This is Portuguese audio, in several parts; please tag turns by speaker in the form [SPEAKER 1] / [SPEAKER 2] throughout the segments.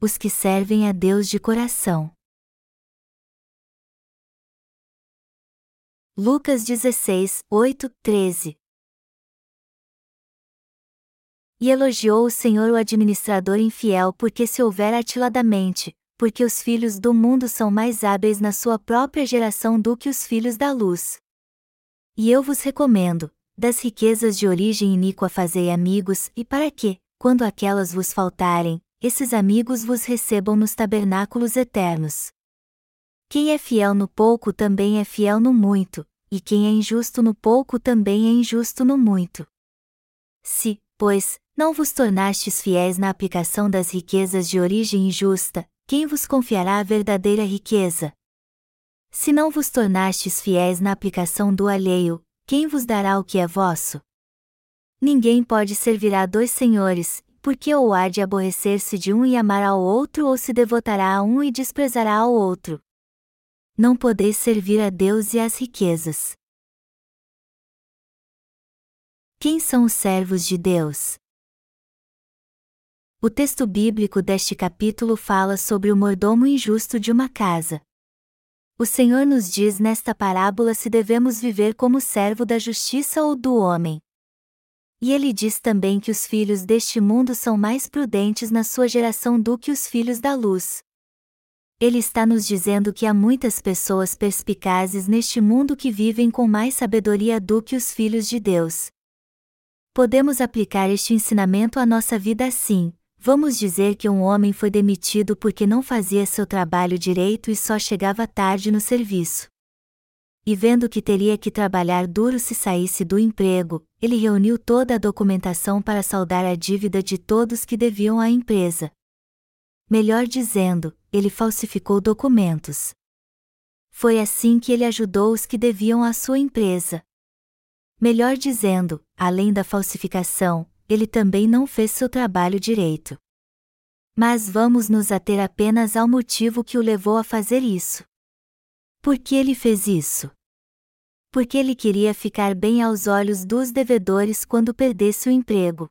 [SPEAKER 1] os que servem a Deus de coração. Lucas 16, 8, 13 E elogiou o Senhor o administrador infiel porque se houver atiladamente, porque os filhos do mundo são mais hábeis na sua própria geração do que os filhos da luz. E eu vos recomendo, das riquezas de origem iníqua fazei amigos, e para que, quando aquelas vos faltarem, esses amigos vos recebam nos tabernáculos eternos. Quem é fiel no pouco também é fiel no muito, e quem é injusto no pouco também é injusto no muito. Se, pois, não vos tornastes fiéis na aplicação das riquezas de origem injusta, quem vos confiará a verdadeira riqueza? Se não vos tornastes fiéis na aplicação do alheio, quem vos dará o que é vosso? Ninguém pode servir a dois senhores, porque ou há de aborrecer-se de um e amar ao outro ou se devotará a um e desprezará ao outro. Não podeis servir a Deus e às riquezas. Quem são os servos de Deus? O texto bíblico deste capítulo fala sobre o mordomo injusto de uma casa. O Senhor nos diz nesta parábola se devemos viver como servo da justiça ou do homem. E ele diz também que os filhos deste mundo são mais prudentes na sua geração do que os filhos da luz. Ele está nos dizendo que há muitas pessoas perspicazes neste mundo que vivem com mais sabedoria do que os filhos de Deus. Podemos aplicar este ensinamento à nossa vida assim. Vamos dizer que um homem foi demitido porque não fazia seu trabalho direito e só chegava tarde no serviço e vendo que teria que trabalhar duro se saísse do emprego, ele reuniu toda a documentação para saldar a dívida de todos que deviam à empresa. Melhor dizendo, ele falsificou documentos. Foi assim que ele ajudou os que deviam à sua empresa. Melhor dizendo, além da falsificação, ele também não fez seu trabalho direito. Mas vamos nos ater apenas ao motivo que o levou a fazer isso. Por que ele fez isso? Porque ele queria ficar bem aos olhos dos devedores quando perdesse o emprego.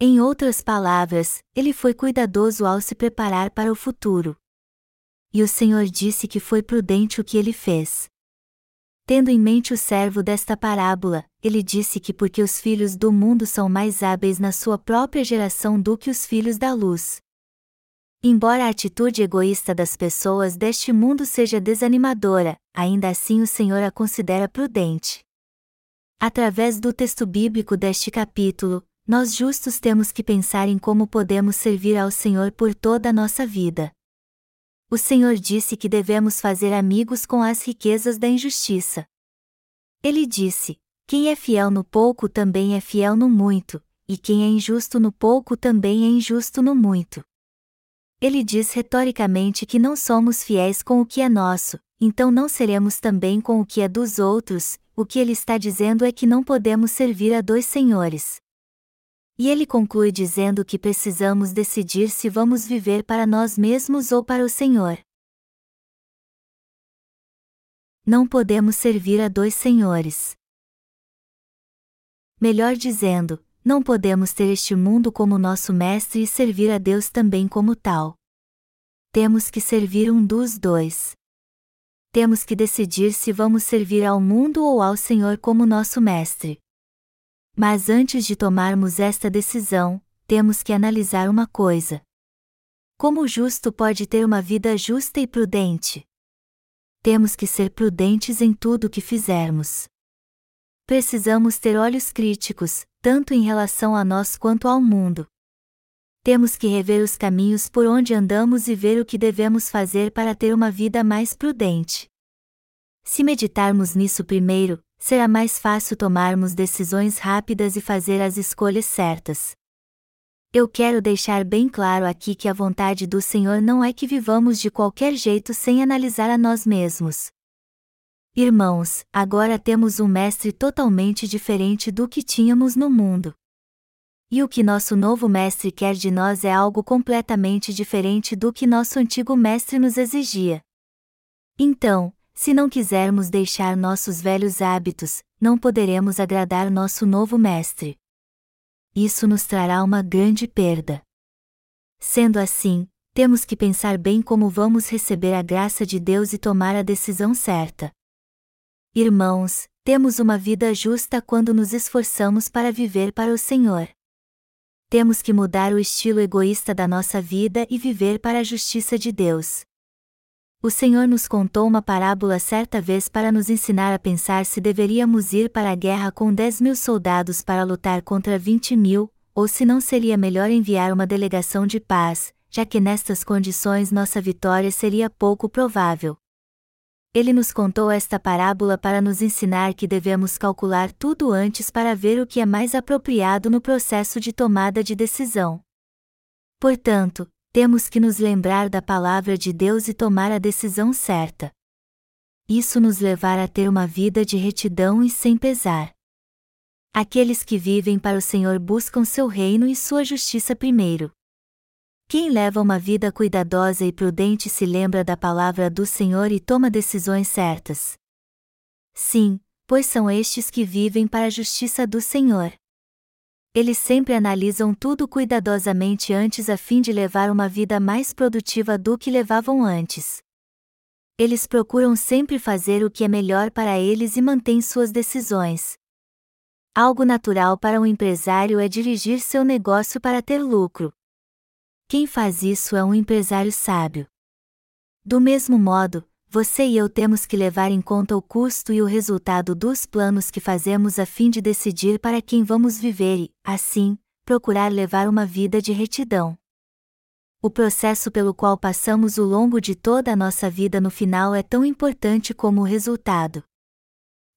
[SPEAKER 1] Em outras palavras, ele foi cuidadoso ao se preparar para o futuro. E o Senhor disse que foi prudente o que ele fez. Tendo em mente o servo desta parábola, ele disse que porque os filhos do mundo são mais hábeis na sua própria geração do que os filhos da luz, Embora a atitude egoísta das pessoas deste mundo seja desanimadora, ainda assim o Senhor a considera prudente. Através do texto bíblico deste capítulo, nós justos temos que pensar em como podemos servir ao Senhor por toda a nossa vida. O Senhor disse que devemos fazer amigos com as riquezas da injustiça. Ele disse: Quem é fiel no pouco também é fiel no muito, e quem é injusto no pouco também é injusto no muito. Ele diz retoricamente que não somos fiéis com o que é nosso, então não seremos também com o que é dos outros, o que ele está dizendo é que não podemos servir a dois senhores. E ele conclui dizendo que precisamos decidir se vamos viver para nós mesmos ou para o Senhor. Não podemos servir a dois senhores. Melhor dizendo, não podemos ter este mundo como nosso mestre e servir a Deus também como tal. Temos que servir um dos dois. Temos que decidir se vamos servir ao mundo ou ao Senhor como nosso mestre. Mas antes de tomarmos esta decisão, temos que analisar uma coisa. Como o justo pode ter uma vida justa e prudente? Temos que ser prudentes em tudo o que fizermos. Precisamos ter olhos críticos, tanto em relação a nós quanto ao mundo. Temos que rever os caminhos por onde andamos e ver o que devemos fazer para ter uma vida mais prudente. Se meditarmos nisso primeiro, será mais fácil tomarmos decisões rápidas e fazer as escolhas certas. Eu quero deixar bem claro aqui que a vontade do Senhor não é que vivamos de qualquer jeito sem analisar a nós mesmos. Irmãos, agora temos um mestre totalmente diferente do que tínhamos no mundo. E o que nosso novo mestre quer de nós é algo completamente diferente do que nosso antigo mestre nos exigia. Então, se não quisermos deixar nossos velhos hábitos, não poderemos agradar nosso novo mestre. Isso nos trará uma grande perda. Sendo assim, temos que pensar bem como vamos receber a graça de Deus e tomar a decisão certa. Irmãos, temos uma vida justa quando nos esforçamos para viver para o Senhor. Temos que mudar o estilo egoísta da nossa vida e viver para a justiça de Deus. O Senhor nos contou uma parábola certa vez para nos ensinar a pensar se deveríamos ir para a guerra com 10 mil soldados para lutar contra 20 mil, ou se não seria melhor enviar uma delegação de paz, já que nestas condições nossa vitória seria pouco provável. Ele nos contou esta parábola para nos ensinar que devemos calcular tudo antes para ver o que é mais apropriado no processo de tomada de decisão. Portanto, temos que nos lembrar da palavra de Deus e tomar a decisão certa. Isso nos levará a ter uma vida de retidão e sem pesar. Aqueles que vivem para o Senhor buscam seu reino e sua justiça primeiro. Quem leva uma vida cuidadosa e prudente se lembra da palavra do Senhor e toma decisões certas. Sim, pois são estes que vivem para a justiça do Senhor. Eles sempre analisam tudo cuidadosamente antes a fim de levar uma vida mais produtiva do que levavam antes. Eles procuram sempre fazer o que é melhor para eles e mantêm suas decisões. Algo natural para um empresário é dirigir seu negócio para ter lucro. Quem faz isso é um empresário sábio. Do mesmo modo, você e eu temos que levar em conta o custo e o resultado dos planos que fazemos a fim de decidir para quem vamos viver e, assim, procurar levar uma vida de retidão. O processo pelo qual passamos o longo de toda a nossa vida no final é tão importante como o resultado.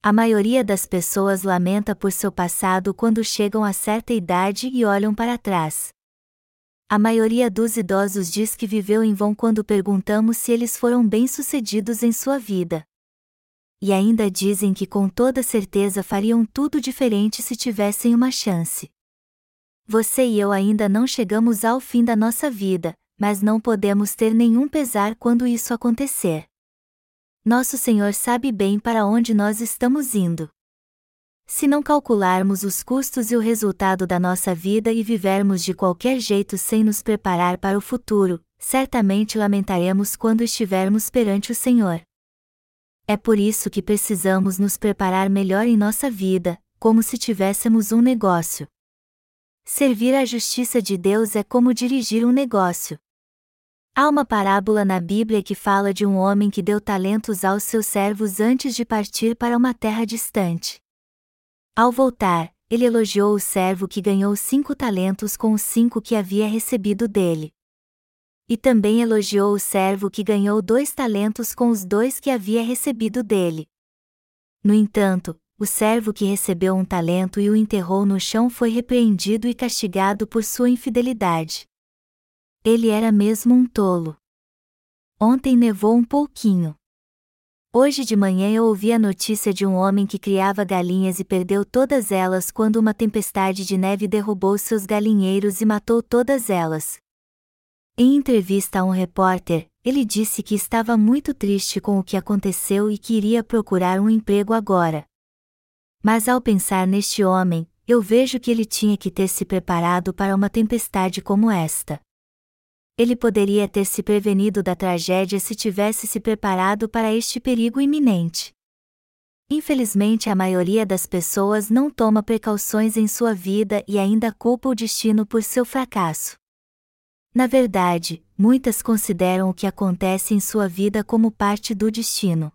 [SPEAKER 1] A maioria das pessoas lamenta por seu passado quando chegam a certa idade e olham para trás. A maioria dos idosos diz que viveu em vão quando perguntamos se eles foram bem-sucedidos em sua vida. E ainda dizem que com toda certeza fariam tudo diferente se tivessem uma chance. Você e eu ainda não chegamos ao fim da nossa vida, mas não podemos ter nenhum pesar quando isso acontecer. Nosso Senhor sabe bem para onde nós estamos indo. Se não calcularmos os custos e o resultado da nossa vida e vivermos de qualquer jeito sem nos preparar para o futuro, certamente lamentaremos quando estivermos perante o Senhor. É por isso que precisamos nos preparar melhor em nossa vida, como se tivéssemos um negócio. Servir à justiça de Deus é como dirigir um negócio. Há uma parábola na Bíblia que fala de um homem que deu talentos aos seus servos antes de partir para uma terra distante. Ao voltar, ele elogiou o servo que ganhou cinco talentos com os cinco que havia recebido dele. E também elogiou o servo que ganhou dois talentos com os dois que havia recebido dele. No entanto, o servo que recebeu um talento e o enterrou no chão foi repreendido e castigado por sua infidelidade. Ele era mesmo um tolo. Ontem nevou um pouquinho. Hoje de manhã eu ouvi a notícia de um homem que criava galinhas e perdeu todas elas quando uma tempestade de neve derrubou seus galinheiros e matou todas elas. Em entrevista a um repórter, ele disse que estava muito triste com o que aconteceu e que iria procurar um emprego agora. Mas ao pensar neste homem, eu vejo que ele tinha que ter se preparado para uma tempestade como esta ele poderia ter se prevenido da tragédia se tivesse se preparado para este perigo iminente. Infelizmente, a maioria das pessoas não toma precauções em sua vida e ainda culpa o destino por seu fracasso. Na verdade, muitas consideram o que acontece em sua vida como parte do destino.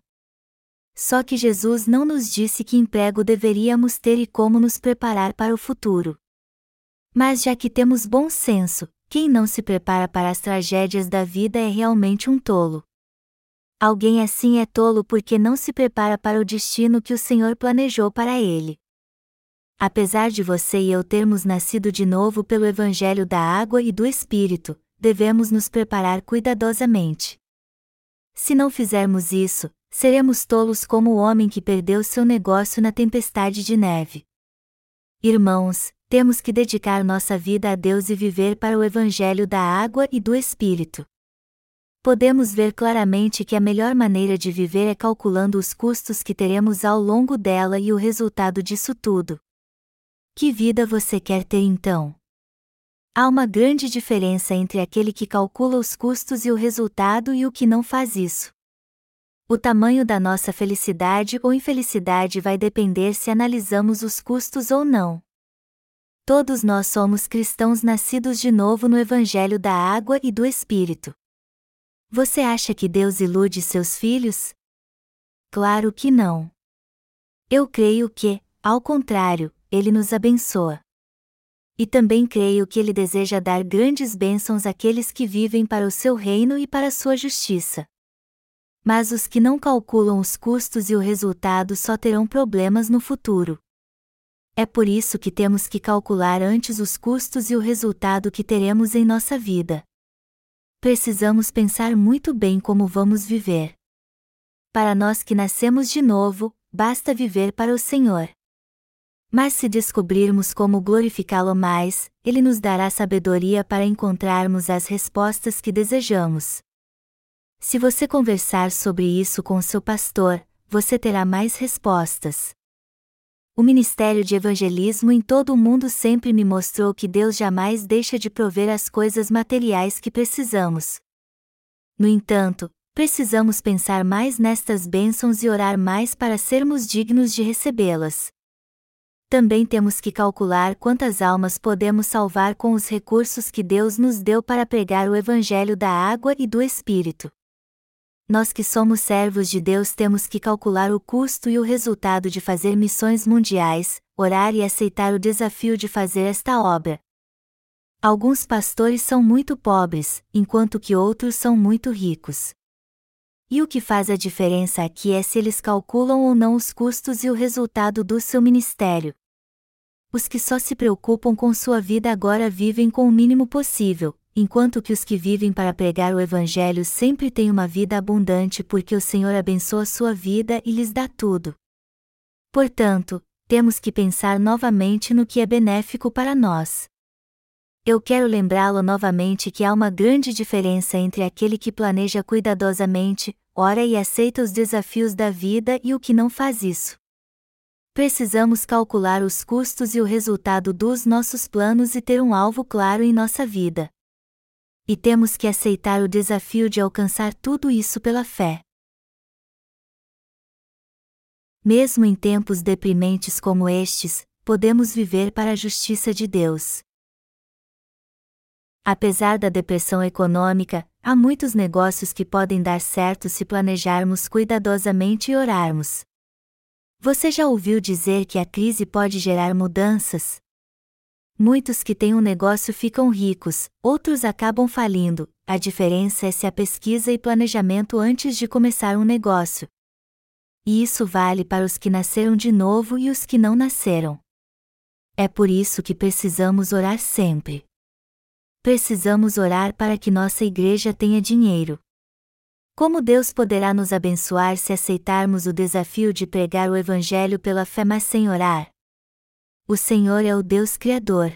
[SPEAKER 1] Só que Jesus não nos disse que emprego deveríamos ter e como nos preparar para o futuro. Mas já que temos bom senso, quem não se prepara para as tragédias da vida é realmente um tolo. Alguém assim é tolo porque não se prepara para o destino que o Senhor planejou para ele. Apesar de você e eu termos nascido de novo pelo Evangelho da Água e do Espírito, devemos nos preparar cuidadosamente. Se não fizermos isso, seremos tolos como o homem que perdeu seu negócio na tempestade de neve. Irmãos, temos que dedicar nossa vida a Deus e viver para o Evangelho da água e do Espírito. Podemos ver claramente que a melhor maneira de viver é calculando os custos que teremos ao longo dela e o resultado disso tudo. Que vida você quer ter então? Há uma grande diferença entre aquele que calcula os custos e o resultado e o que não faz isso. O tamanho da nossa felicidade ou infelicidade vai depender se analisamos os custos ou não. Todos nós somos cristãos nascidos de novo no Evangelho da Água e do Espírito. Você acha que Deus ilude seus filhos? Claro que não. Eu creio que, ao contrário, Ele nos abençoa. E também creio que Ele deseja dar grandes bênçãos àqueles que vivem para o seu reino e para a sua justiça. Mas os que não calculam os custos e o resultado só terão problemas no futuro. É por isso que temos que calcular antes os custos e o resultado que teremos em nossa vida. Precisamos pensar muito bem como vamos viver. Para nós que nascemos de novo, basta viver para o Senhor. Mas se descobrirmos como glorificá-lo mais, Ele nos dará sabedoria para encontrarmos as respostas que desejamos. Se você conversar sobre isso com seu pastor, você terá mais respostas. O ministério de evangelismo em todo o mundo sempre me mostrou que Deus jamais deixa de prover as coisas materiais que precisamos. No entanto, precisamos pensar mais nestas bênçãos e orar mais para sermos dignos de recebê-las. Também temos que calcular quantas almas podemos salvar com os recursos que Deus nos deu para pregar o Evangelho da água e do Espírito nós que somos servos de Deus temos que calcular o custo e o resultado de fazer missões mundiais, orar e aceitar o desafio de fazer esta obra. Alguns pastores são muito pobres, enquanto que outros são muito ricos. E o que faz a diferença aqui é se eles calculam ou não os custos e o resultado do seu ministério. Os que só se preocupam com sua vida agora vivem com o mínimo possível, enquanto que os que vivem para pregar o Evangelho sempre têm uma vida abundante porque o Senhor abençoa sua vida e lhes dá tudo. Portanto, temos que pensar novamente no que é benéfico para nós. Eu quero lembrá-lo novamente que há uma grande diferença entre aquele que planeja cuidadosamente, ora e aceita os desafios da vida e o que não faz isso. Precisamos calcular os custos e o resultado dos nossos planos e ter um alvo claro em nossa vida e temos que aceitar o desafio de alcançar tudo isso pela fé. Mesmo em tempos deprimentes como estes, podemos viver para a justiça de Deus. Apesar da depressão econômica, há muitos negócios que podem dar certo se planejarmos cuidadosamente e orarmos. Você já ouviu dizer que a crise pode gerar mudanças? Muitos que têm um negócio ficam ricos, outros acabam falindo, a diferença é se a pesquisa e planejamento antes de começar um negócio. E isso vale para os que nasceram de novo e os que não nasceram. É por isso que precisamos orar sempre. Precisamos orar para que nossa igreja tenha dinheiro. Como Deus poderá nos abençoar se aceitarmos o desafio de pregar o Evangelho pela fé, mas sem orar? O Senhor é o Deus Criador.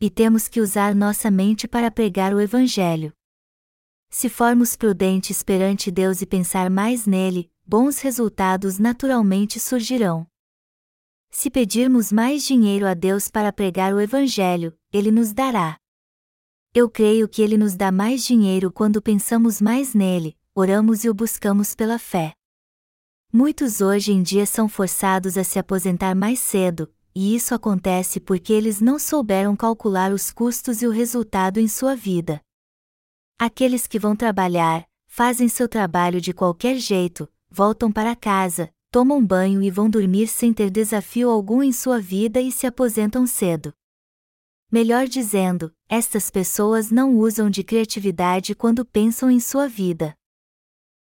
[SPEAKER 1] E temos que usar nossa mente para pregar o Evangelho. Se formos prudentes perante Deus e pensar mais nele, bons resultados naturalmente surgirão. Se pedirmos mais dinheiro a Deus para pregar o Evangelho, Ele nos dará. Eu creio que Ele nos dá mais dinheiro quando pensamos mais nele, oramos e o buscamos pela fé. Muitos hoje em dia são forçados a se aposentar mais cedo, e isso acontece porque eles não souberam calcular os custos e o resultado em sua vida. Aqueles que vão trabalhar, fazem seu trabalho de qualquer jeito, voltam para casa, tomam banho e vão dormir sem ter desafio algum em sua vida e se aposentam cedo. Melhor dizendo, estas pessoas não usam de criatividade quando pensam em sua vida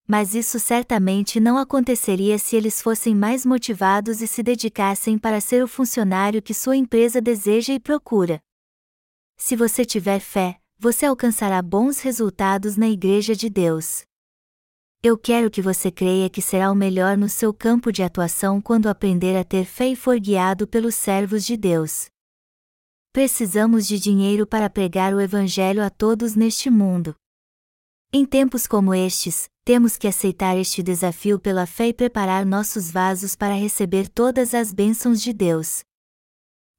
[SPEAKER 1] mas isso certamente não aconteceria se eles fossem mais motivados e se dedicassem para ser o funcionário que sua empresa deseja e procura. Se você tiver fé, você alcançará bons resultados na Igreja de Deus. Eu quero que você creia que será o melhor no seu campo de atuação quando aprender a ter fé e for guiado pelos servos de Deus. Precisamos de dinheiro para pregar o Evangelho a todos neste mundo. Em tempos como estes, temos que aceitar este desafio pela fé e preparar nossos vasos para receber todas as bênçãos de Deus.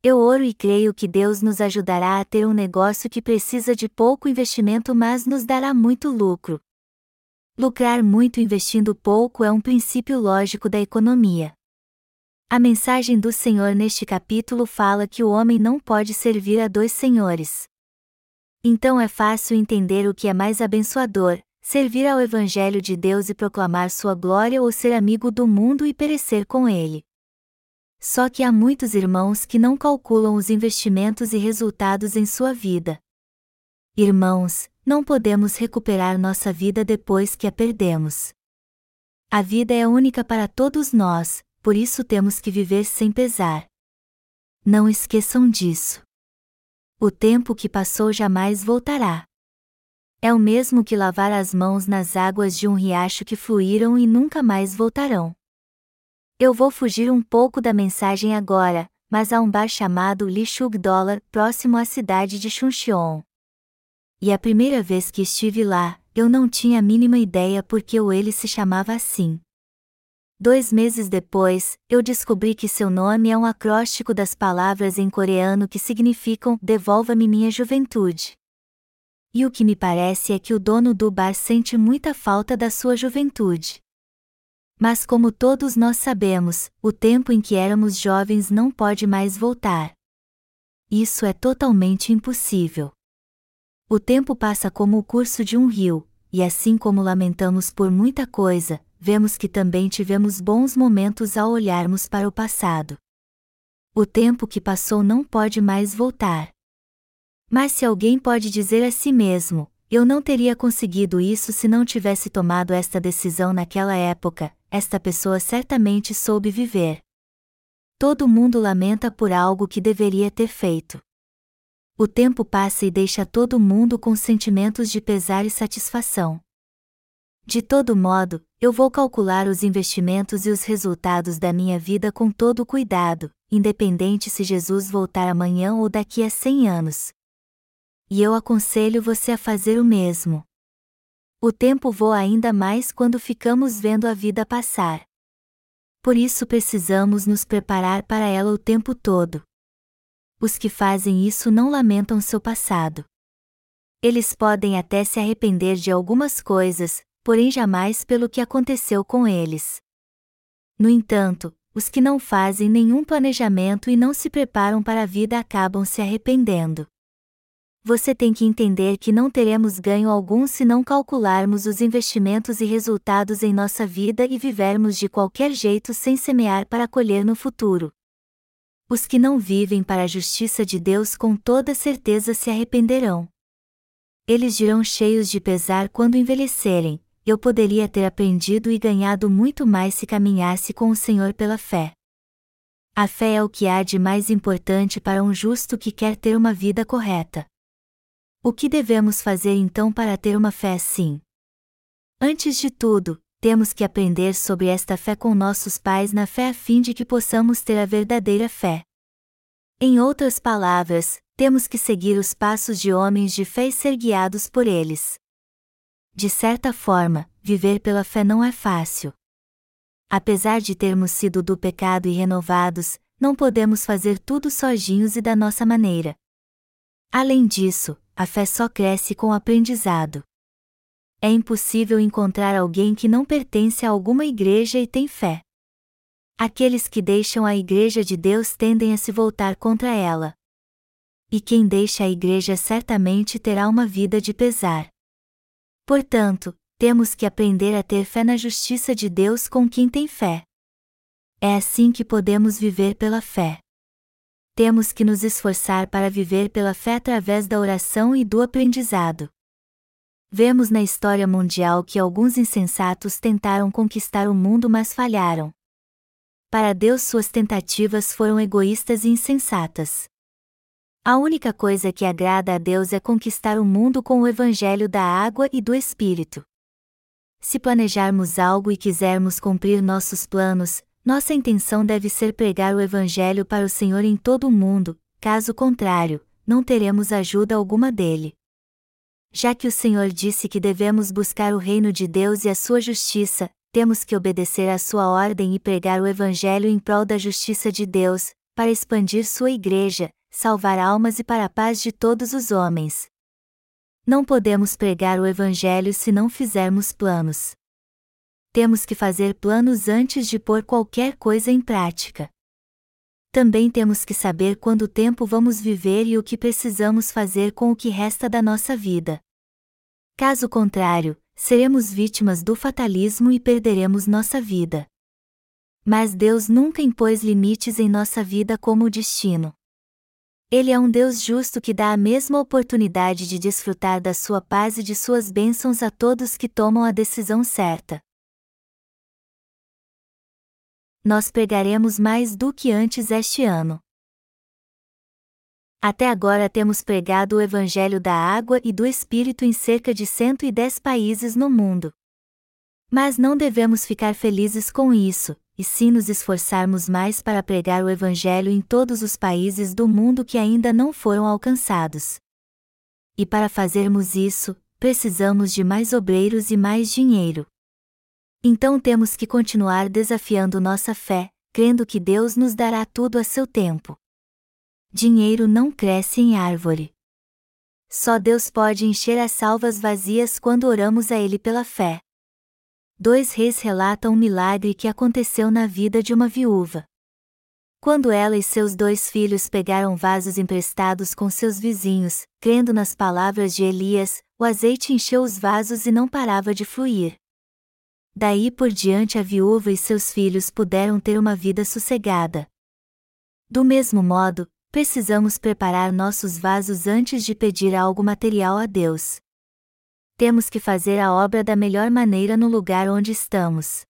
[SPEAKER 1] Eu oro e creio que Deus nos ajudará a ter um negócio que precisa de pouco investimento, mas nos dará muito lucro. Lucrar muito investindo pouco é um princípio lógico da economia. A mensagem do Senhor neste capítulo fala que o homem não pode servir a dois senhores. Então é fácil entender o que é mais abençoador: servir ao Evangelho de Deus e proclamar sua glória ou ser amigo do mundo e perecer com ele. Só que há muitos irmãos que não calculam os investimentos e resultados em sua vida. Irmãos, não podemos recuperar nossa vida depois que a perdemos. A vida é única para todos nós, por isso temos que viver sem pesar. Não esqueçam disso. O tempo que passou jamais voltará. É o mesmo que lavar as mãos nas águas de um riacho que fluíram e nunca mais voltarão. Eu vou fugir um pouco da mensagem agora, mas há um bar chamado Lishug Dollar próximo à cidade de Chuncheon. E a primeira vez que estive lá, eu não tinha a mínima ideia porque o ele se chamava assim. Dois meses depois, eu descobri que seu nome é um acróstico das palavras em coreano que significam Devolva-me minha juventude. E o que me parece é que o dono do bar sente muita falta da sua juventude. Mas como todos nós sabemos, o tempo em que éramos jovens não pode mais voltar. Isso é totalmente impossível. O tempo passa como o curso de um rio, e assim como lamentamos por muita coisa, vemos que também tivemos bons momentos ao olharmos para o passado. O tempo que passou não pode mais voltar. Mas se alguém pode dizer a si mesmo, eu não teria conseguido isso se não tivesse tomado esta decisão naquela época, esta pessoa certamente soube viver. Todo mundo lamenta por algo que deveria ter feito. O tempo passa e deixa todo mundo com sentimentos de pesar e satisfação. De todo modo, eu vou calcular os investimentos e os resultados da minha vida com todo cuidado, independente se Jesus voltar amanhã ou daqui a 100 anos. E eu aconselho você a fazer o mesmo. O tempo voa ainda mais quando ficamos vendo a vida passar. Por isso precisamos nos preparar para ela o tempo todo. Os que fazem isso não lamentam seu passado. Eles podem até se arrepender de algumas coisas, porém jamais pelo que aconteceu com eles. No entanto, os que não fazem nenhum planejamento e não se preparam para a vida acabam se arrependendo você tem que entender que não teremos ganho algum se não calcularmos os investimentos e resultados em nossa vida e vivermos de qualquer jeito sem semear para colher no futuro. Os que não vivem para a justiça de Deus com toda certeza se arrependerão. Eles dirão cheios de pesar quando envelhecerem: Eu poderia ter aprendido e ganhado muito mais se caminhasse com o Senhor pela fé. A fé é o que há de mais importante para um justo que quer ter uma vida correta. O que devemos fazer então para ter uma fé assim? Antes de tudo, temos que aprender sobre esta fé com nossos pais na fé a fim de que possamos ter a verdadeira fé. Em outras palavras, temos que seguir os passos de homens de fé e ser guiados por eles. De certa forma, viver pela fé não é fácil. Apesar de termos sido do pecado e renovados, não podemos fazer tudo sozinhos e da nossa maneira. Além disso, a fé só cresce com o aprendizado. É impossível encontrar alguém que não pertence a alguma igreja e tem fé. Aqueles que deixam a igreja de Deus tendem a se voltar contra ela. E quem deixa a igreja certamente terá uma vida de pesar. Portanto, temos que aprender a ter fé na justiça de Deus com quem tem fé. É assim que podemos viver pela fé temos que nos esforçar para viver pela fé através da oração e do aprendizado. Vemos na história mundial que alguns insensatos tentaram conquistar o mundo, mas falharam. Para Deus, suas tentativas foram egoístas e insensatas. A única coisa que agrada a Deus é conquistar o mundo com o evangelho da água e do Espírito. Se planejarmos algo e quisermos cumprir nossos planos, nossa intenção deve ser pregar o Evangelho para o Senhor em todo o mundo, caso contrário, não teremos ajuda alguma dele. Já que o Senhor disse que devemos buscar o reino de Deus e a sua justiça, temos que obedecer à sua ordem e pregar o Evangelho em prol da justiça de Deus, para expandir sua igreja, salvar almas e para a paz de todos os homens. Não podemos pregar o Evangelho se não fizermos planos. Temos que fazer planos antes de pôr qualquer coisa em prática. Também temos que saber quando tempo vamos viver e o que precisamos fazer com o que resta da nossa vida. Caso contrário, seremos vítimas do fatalismo e perderemos nossa vida. Mas Deus nunca impôs limites em nossa vida como destino. Ele é um Deus justo que dá a mesma oportunidade de desfrutar da sua paz e de suas bênçãos a todos que tomam a decisão certa. Nós pregaremos mais do que antes este ano. Até agora temos pregado o Evangelho da Água e do Espírito em cerca de 110 países no mundo. Mas não devemos ficar felizes com isso, e sim nos esforçarmos mais para pregar o Evangelho em todos os países do mundo que ainda não foram alcançados. E para fazermos isso, precisamos de mais obreiros e mais dinheiro. Então temos que continuar desafiando nossa fé, crendo que Deus nos dará tudo a seu tempo. Dinheiro não cresce em árvore. Só Deus pode encher as salvas vazias quando oramos a Ele pela fé dois reis relatam um milagre que aconteceu na vida de uma viúva. Quando ela e seus dois filhos pegaram vasos emprestados com seus vizinhos, crendo nas palavras de Elias, o azeite encheu os vasos e não parava de fluir. Daí por diante a viúva e seus filhos puderam ter uma vida sossegada. Do mesmo modo, precisamos preparar nossos vasos antes de pedir algo material a Deus temos que fazer a obra da melhor maneira no lugar onde estamos.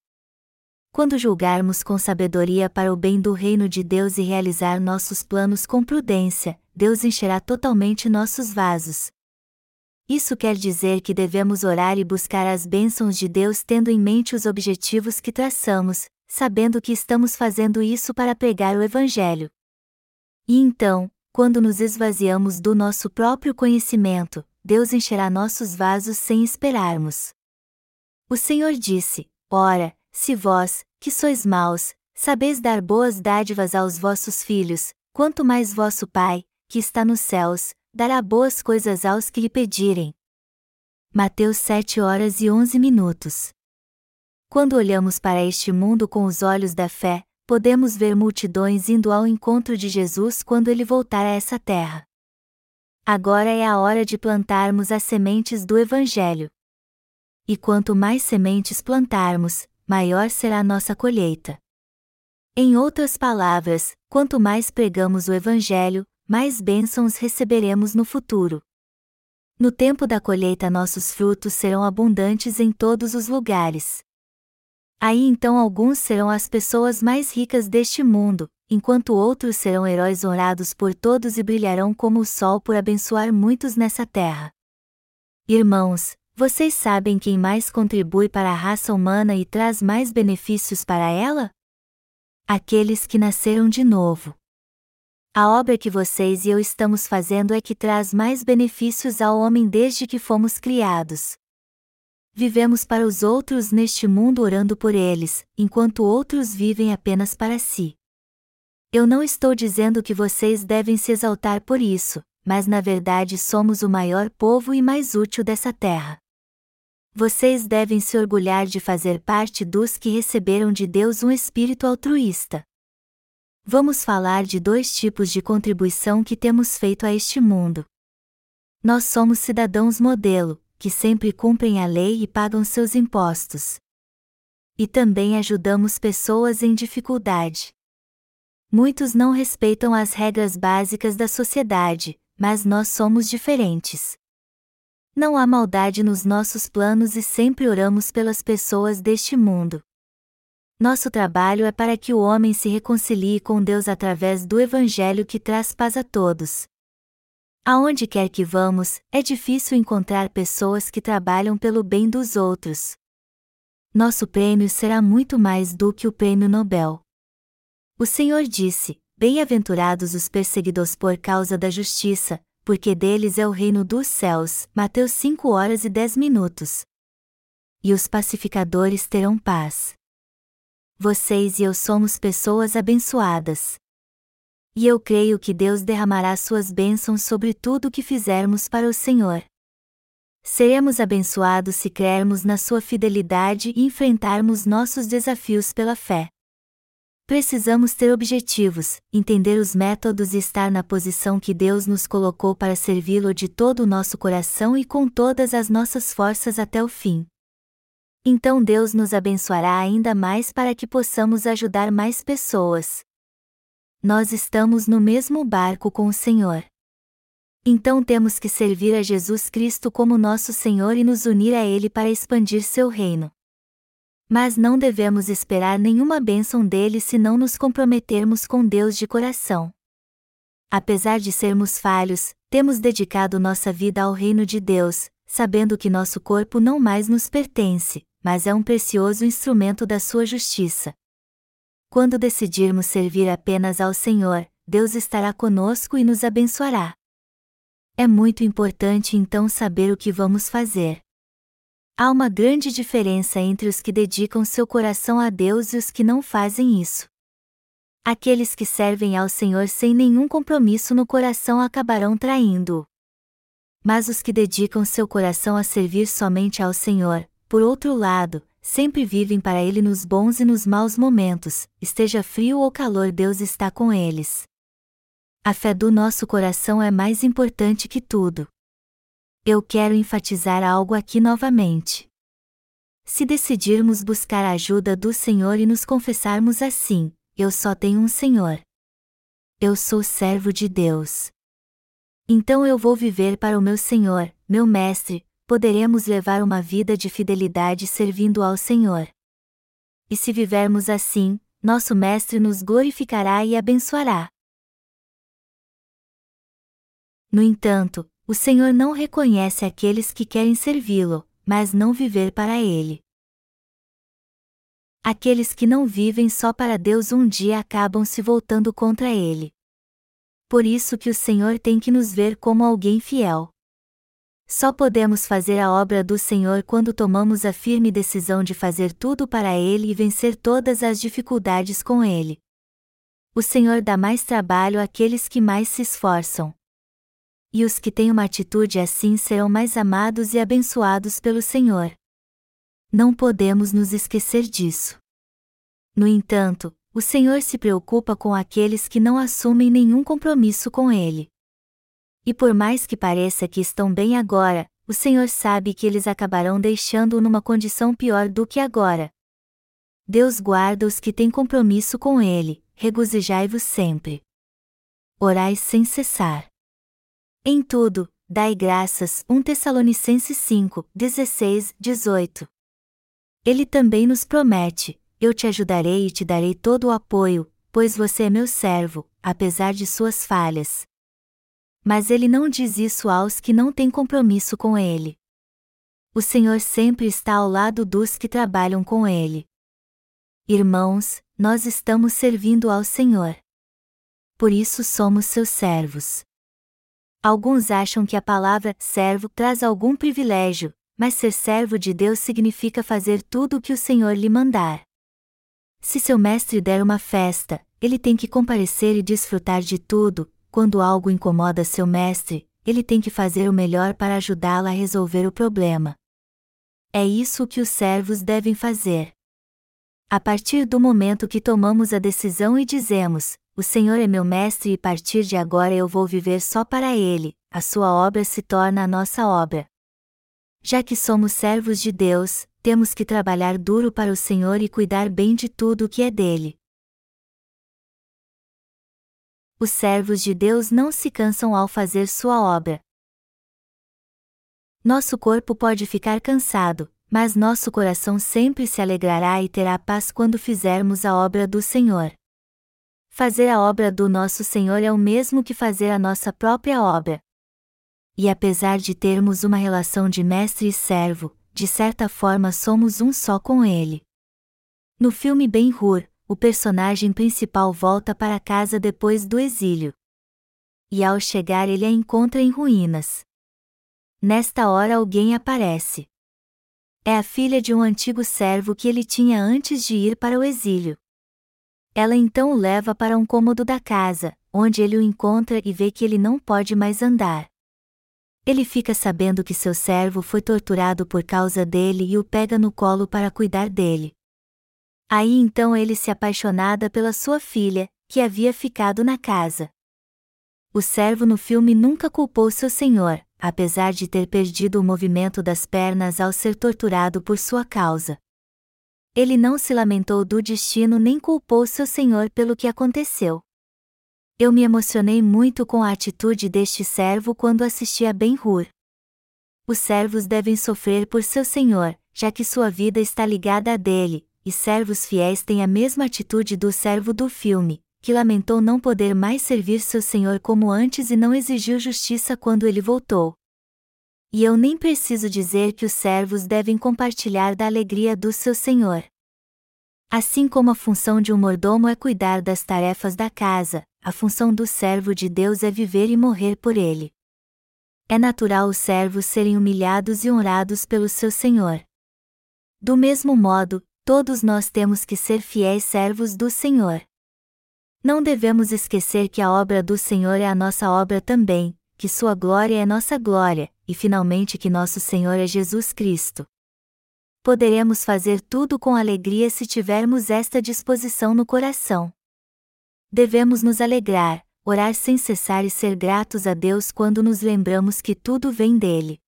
[SPEAKER 1] Quando julgarmos com sabedoria para o bem do reino de Deus e realizar nossos planos com prudência, Deus encherá totalmente nossos vasos. Isso quer dizer que devemos orar e buscar as bênçãos de Deus tendo em mente os objetivos que traçamos, sabendo que estamos fazendo isso para pregar o Evangelho. E então, quando nos esvaziamos do nosso próprio conhecimento, Deus encherá nossos vasos sem esperarmos. O Senhor disse: Ora, se vós, que sois maus, sabeis dar boas dádivas aos vossos filhos, quanto mais vosso Pai, que está nos céus, dará boas coisas aos que lhe pedirem. Mateus 7 horas e 11 minutos. Quando olhamos para este mundo com os olhos da fé, podemos ver multidões indo ao encontro de Jesus quando ele voltar a essa terra. Agora é a hora de plantarmos as sementes do Evangelho. E quanto mais sementes plantarmos, maior será a nossa colheita. Em outras palavras, quanto mais pregamos o Evangelho, mais bênçãos receberemos no futuro. No tempo da colheita, nossos frutos serão abundantes em todos os lugares. Aí então alguns serão as pessoas mais ricas deste mundo, enquanto outros serão heróis honrados por todos e brilharão como o sol por abençoar muitos nessa terra. Irmãos, vocês sabem quem mais contribui para a raça humana e traz mais benefícios para ela? Aqueles que nasceram de novo. A obra que vocês e eu estamos fazendo é que traz mais benefícios ao homem desde que fomos criados. Vivemos para os outros neste mundo orando por eles, enquanto outros vivem apenas para si. Eu não estou dizendo que vocês devem se exaltar por isso, mas na verdade somos o maior povo e mais útil dessa terra. Vocês devem se orgulhar de fazer parte dos que receberam de Deus um espírito altruísta. Vamos falar de dois tipos de contribuição que temos feito a este mundo. Nós somos cidadãos modelo, que sempre cumprem a lei e pagam seus impostos. E também ajudamos pessoas em dificuldade. Muitos não respeitam as regras básicas da sociedade, mas nós somos diferentes. Não há maldade nos nossos planos e sempre oramos pelas pessoas deste mundo. Nosso trabalho é para que o homem se reconcilie com Deus através do Evangelho que traz paz a todos. Aonde quer que vamos, é difícil encontrar pessoas que trabalham pelo bem dos outros. Nosso prêmio será muito mais do que o prêmio Nobel. O Senhor disse: Bem-aventurados os perseguidos por causa da justiça, porque deles é o reino dos céus. Mateus 5 horas e 10 minutos. E os pacificadores terão paz. Vocês e eu somos pessoas abençoadas. E eu creio que Deus derramará suas bênçãos sobre tudo o que fizermos para o Senhor. Seremos abençoados se crermos na sua fidelidade e enfrentarmos nossos desafios pela fé. Precisamos ter objetivos, entender os métodos e estar na posição que Deus nos colocou para servi-lo de todo o nosso coração e com todas as nossas forças até o fim. Então Deus nos abençoará ainda mais para que possamos ajudar mais pessoas. Nós estamos no mesmo barco com o Senhor. Então temos que servir a Jesus Cristo como nosso Senhor e nos unir a Ele para expandir seu reino. Mas não devemos esperar nenhuma bênção dele se não nos comprometermos com Deus de coração. Apesar de sermos falhos, temos dedicado nossa vida ao reino de Deus, sabendo que nosso corpo não mais nos pertence, mas é um precioso instrumento da sua justiça. Quando decidirmos servir apenas ao Senhor, Deus estará conosco e nos abençoará. É muito importante então saber o que vamos fazer. Há uma grande diferença entre os que dedicam seu coração a Deus e os que não fazem isso. Aqueles que servem ao Senhor sem nenhum compromisso no coração acabarão traindo-o. Mas os que dedicam seu coração a servir somente ao Senhor, por outro lado, sempre vivem para Ele nos bons e nos maus momentos, esteja frio ou calor, Deus está com eles. A fé do nosso coração é mais importante que tudo. Eu quero enfatizar algo aqui novamente. Se decidirmos buscar a ajuda do Senhor e nos confessarmos assim: Eu só tenho um Senhor. Eu sou servo de Deus. Então eu vou viver para o meu Senhor, meu Mestre, poderemos levar uma vida de fidelidade servindo ao Senhor. E se vivermos assim, nosso Mestre nos glorificará e abençoará. No entanto, o Senhor não reconhece aqueles que querem servi-lo, mas não viver para ele. Aqueles que não vivem só para Deus um dia acabam se voltando contra ele. Por isso que o Senhor tem que nos ver como alguém fiel. Só podemos fazer a obra do Senhor quando tomamos a firme decisão de fazer tudo para Ele e vencer todas as dificuldades com Ele. O Senhor dá mais trabalho àqueles que mais se esforçam e os que têm uma atitude assim serão mais amados e abençoados pelo Senhor. Não podemos nos esquecer disso. No entanto, o Senhor se preocupa com aqueles que não assumem nenhum compromisso com Ele. E por mais que pareça que estão bem agora, o Senhor sabe que eles acabarão deixando-o numa condição pior do que agora. Deus guarda os que têm compromisso com Ele, regozijai-vos sempre. Orai sem cessar. Em tudo, dai graças. 1 Tessalonicenses 5, 16, 18. Ele também nos promete: Eu te ajudarei e te darei todo o apoio, pois você é meu servo, apesar de suas falhas. Mas ele não diz isso aos que não têm compromisso com ele. O Senhor sempre está ao lado dos que trabalham com ele. Irmãos, nós estamos servindo ao Senhor. Por isso somos seus servos. Alguns acham que a palavra servo traz algum privilégio, mas ser servo de Deus significa fazer tudo o que o Senhor lhe mandar. Se seu mestre der uma festa, ele tem que comparecer e desfrutar de tudo, quando algo incomoda seu mestre, ele tem que fazer o melhor para ajudá-lo a resolver o problema. É isso que os servos devem fazer. A partir do momento que tomamos a decisão e dizemos: o Senhor é meu mestre e a partir de agora eu vou viver só para Ele, a sua obra se torna a nossa obra. Já que somos servos de Deus, temos que trabalhar duro para o Senhor e cuidar bem de tudo o que é dele. Os servos de Deus não se cansam ao fazer sua obra. Nosso corpo pode ficar cansado, mas nosso coração sempre se alegrará e terá paz quando fizermos a obra do Senhor. Fazer a obra do nosso Senhor é o mesmo que fazer a nossa própria obra. E apesar de termos uma relação de mestre e servo, de certa forma somos um só com ele. No filme Ben-Hur, o personagem principal volta para casa depois do exílio. E ao chegar ele a encontra em ruínas. Nesta hora alguém aparece. É a filha de um antigo servo que ele tinha antes de ir para o exílio. Ela então o leva para um cômodo da casa, onde ele o encontra e vê que ele não pode mais andar. Ele fica sabendo que seu servo foi torturado por causa dele e o pega no colo para cuidar dele. Aí então ele se apaixonada pela sua filha, que havia ficado na casa. O servo no filme nunca culpou seu senhor, apesar de ter perdido o movimento das pernas ao ser torturado por sua causa. Ele não se lamentou do destino nem culpou seu senhor pelo que aconteceu. Eu me emocionei muito com a atitude deste servo quando assisti a Ben-Hur. Os servos devem sofrer por seu senhor, já que sua vida está ligada a dele, e servos fiéis têm a mesma atitude do servo do filme, que lamentou não poder mais servir seu senhor como antes e não exigiu justiça quando ele voltou. E eu nem preciso dizer que os servos devem compartilhar da alegria do seu senhor. Assim como a função de um mordomo é cuidar das tarefas da casa, a função do servo de Deus é viver e morrer por ele. É natural os servos serem humilhados e honrados pelo seu senhor. Do mesmo modo, todos nós temos que ser fiéis servos do Senhor. Não devemos esquecer que a obra do Senhor é a nossa obra também, que Sua glória é nossa glória, e finalmente que nosso Senhor é Jesus Cristo. Poderemos fazer tudo com alegria se tivermos esta disposição no coração. Devemos nos alegrar, orar sem cessar e ser gratos a Deus quando nos lembramos que tudo vem dele.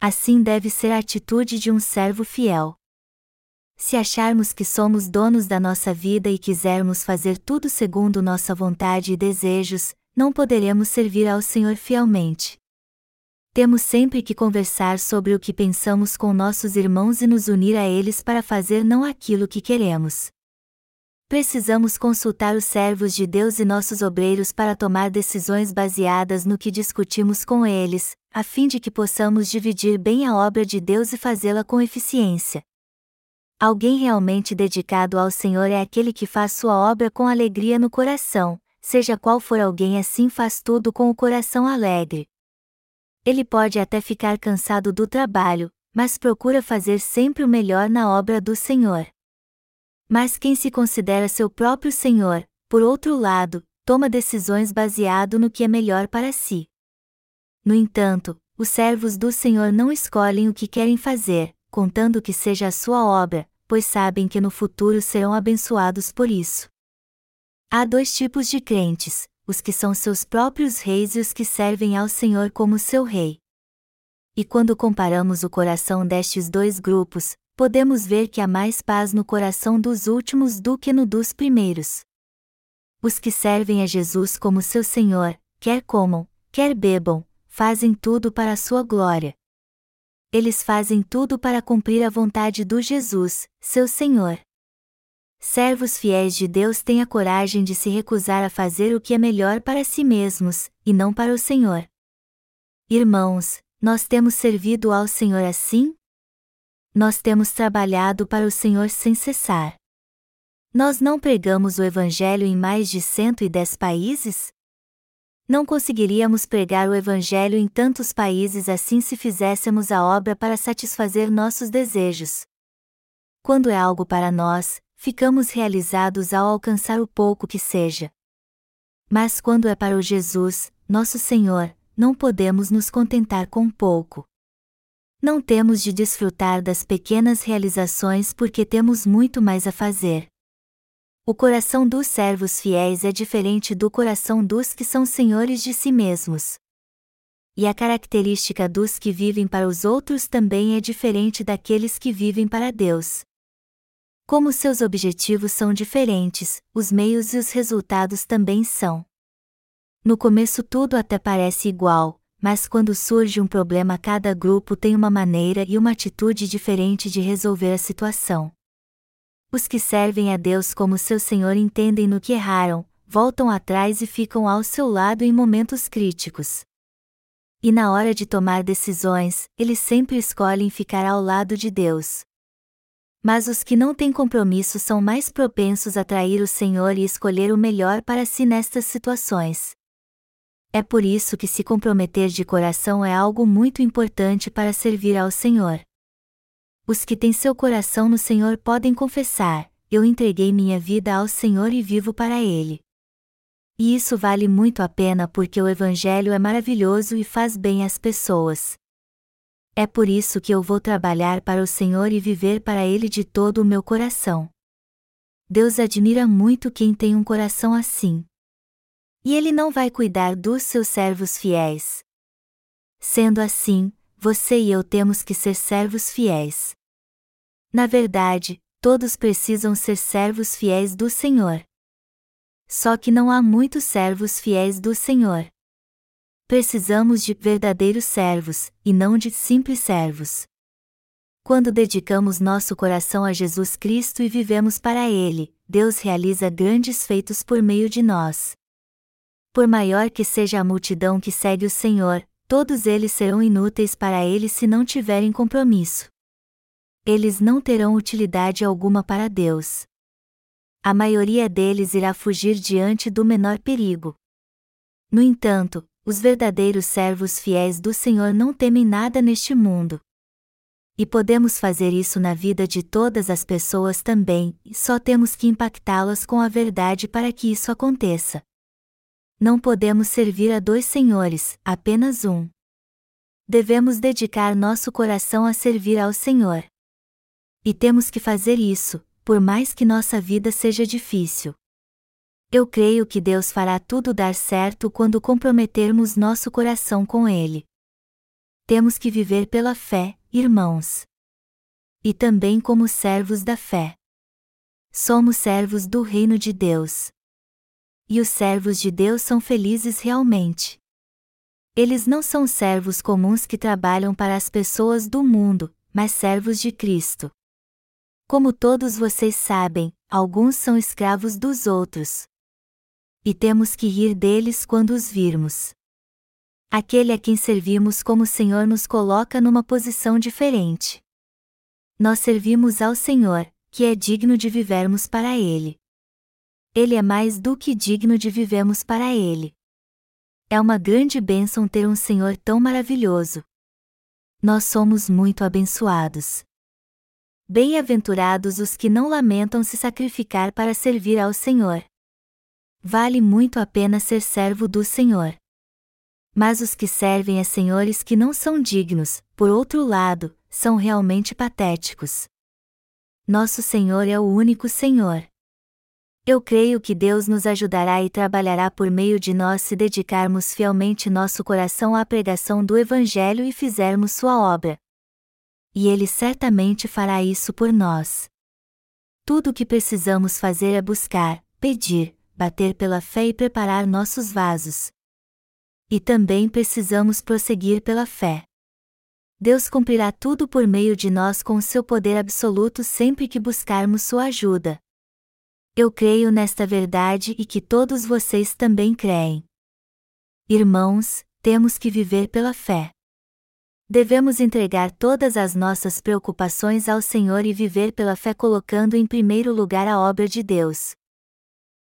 [SPEAKER 1] Assim deve ser a atitude de um servo fiel. Se acharmos que somos donos da nossa vida e quisermos fazer tudo segundo nossa vontade e desejos, não poderemos servir ao Senhor fielmente. Temos sempre que conversar sobre o que pensamos com nossos irmãos e nos unir a eles para fazer não aquilo que queremos. Precisamos consultar os servos de Deus e nossos obreiros para tomar decisões baseadas no que discutimos com eles, a fim de que possamos dividir bem a obra de Deus e fazê-la com eficiência. Alguém realmente dedicado ao Senhor é aquele que faz sua obra com alegria no coração, seja qual for alguém assim faz tudo com o coração alegre. Ele pode até ficar cansado do trabalho, mas procura fazer sempre o melhor na obra do Senhor. Mas quem se considera seu próprio Senhor, por outro lado, toma decisões baseado no que é melhor para si. No entanto, os servos do Senhor não escolhem o que querem fazer, contando que seja a sua obra, pois sabem que no futuro serão abençoados por isso. Há dois tipos de crentes: os que são seus próprios reis e os que servem ao Senhor como seu rei. E quando comparamos o coração destes dois grupos, podemos ver que há mais paz no coração dos últimos do que no dos primeiros. Os que servem a Jesus como seu Senhor, quer comam, quer bebam, fazem tudo para a sua glória eles fazem tudo para cumprir a vontade do Jesus, seu Senhor. Servos fiéis de Deus têm a coragem de se recusar a fazer o que é melhor para si mesmos, e não para o Senhor. Irmãos, nós temos servido ao Senhor assim? Nós temos trabalhado para o Senhor sem cessar. Nós não pregamos o Evangelho em mais de 110 países? Não conseguiríamos pregar o Evangelho em tantos países assim se fizéssemos a obra para satisfazer nossos desejos. Quando é algo para nós, ficamos realizados ao alcançar o pouco que seja. Mas quando é para o Jesus, nosso Senhor, não podemos nos contentar com pouco. Não temos de desfrutar das pequenas realizações porque temos muito mais a fazer. O coração dos servos fiéis é diferente do coração dos que são senhores de si mesmos. E a característica dos que vivem para os outros também é diferente daqueles que vivem para Deus. Como seus objetivos são diferentes, os meios e os resultados também são. No começo tudo até parece igual, mas quando surge um problema, cada grupo tem uma maneira e uma atitude diferente de resolver a situação. Os que servem a Deus como seu Senhor entendem no que erraram, voltam atrás e ficam ao seu lado em momentos críticos. E na hora de tomar decisões, eles sempre escolhem ficar ao lado de Deus. Mas os que não têm compromisso são mais propensos a trair o Senhor e escolher o melhor para si nestas situações. É por isso que se comprometer de coração é algo muito importante para servir ao Senhor. Os que têm seu coração no Senhor podem confessar: Eu entreguei minha vida ao Senhor e vivo para Ele. E isso vale muito a pena porque o Evangelho é maravilhoso e faz bem às pessoas. É por isso que eu vou trabalhar para o Senhor e viver para Ele de todo o meu coração. Deus admira muito quem tem um coração assim. E Ele não vai cuidar dos seus servos fiéis. Sendo assim, você e eu temos que ser servos fiéis. Na verdade, todos precisam ser servos fiéis do Senhor. Só que não há muitos servos fiéis do Senhor. Precisamos de verdadeiros servos, e não de simples servos. Quando dedicamos nosso coração a Jesus Cristo e vivemos para Ele, Deus realiza grandes feitos por meio de nós. Por maior que seja a multidão que segue o Senhor, todos eles serão inúteis para Ele se não tiverem compromisso. Eles não terão utilidade alguma para Deus. A maioria deles irá fugir diante do menor perigo. No entanto, os verdadeiros servos fiéis do Senhor não temem nada neste mundo. E podemos fazer isso na vida de todas as pessoas também, e só temos que impactá-las com a verdade para que isso aconteça. Não podemos servir a dois senhores, apenas um. Devemos dedicar nosso coração a servir ao Senhor. E temos que fazer isso, por mais que nossa vida seja difícil. Eu creio que Deus fará tudo dar certo quando comprometermos nosso coração com Ele. Temos que viver pela fé, irmãos. E também como servos da fé. Somos servos do reino de Deus. E os servos de Deus são felizes realmente. Eles não são servos comuns que trabalham para as pessoas do mundo, mas servos de Cristo. Como todos vocês sabem, alguns são escravos dos outros, e temos que rir deles quando os virmos. Aquele a quem servimos como Senhor nos coloca numa posição diferente. Nós servimos ao Senhor, que é digno de vivermos para Ele. Ele é mais do que digno de vivemos para Ele. É uma grande bênção ter um Senhor tão maravilhoso. Nós somos muito abençoados. Bem-aventurados os que não lamentam se sacrificar para servir ao Senhor. Vale muito a pena ser servo do Senhor. Mas os que servem a senhores que não são dignos, por outro lado, são realmente patéticos. Nosso Senhor é o único Senhor. Eu creio que Deus nos ajudará e trabalhará por meio de nós se dedicarmos fielmente nosso coração à pregação do Evangelho e fizermos sua obra. E Ele certamente fará isso por nós. Tudo o que precisamos fazer é buscar, pedir, bater pela fé e preparar nossos vasos. E também precisamos prosseguir pela fé. Deus cumprirá tudo por meio de nós com seu poder absoluto sempre que buscarmos sua ajuda. Eu creio nesta verdade e que todos vocês também creem. Irmãos, temos que viver pela fé. Devemos entregar todas as nossas preocupações ao Senhor e viver pela fé colocando em primeiro lugar a obra de Deus.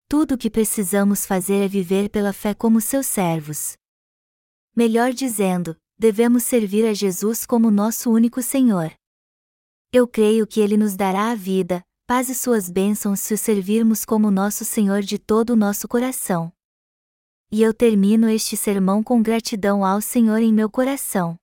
[SPEAKER 1] Tudo o que precisamos fazer é viver pela fé como seus servos. Melhor dizendo, devemos servir a Jesus como nosso único Senhor. Eu creio que Ele nos dará a vida, paz e suas bênçãos se o servirmos como nosso Senhor de todo o nosso coração. E eu termino este sermão com gratidão ao Senhor em meu coração.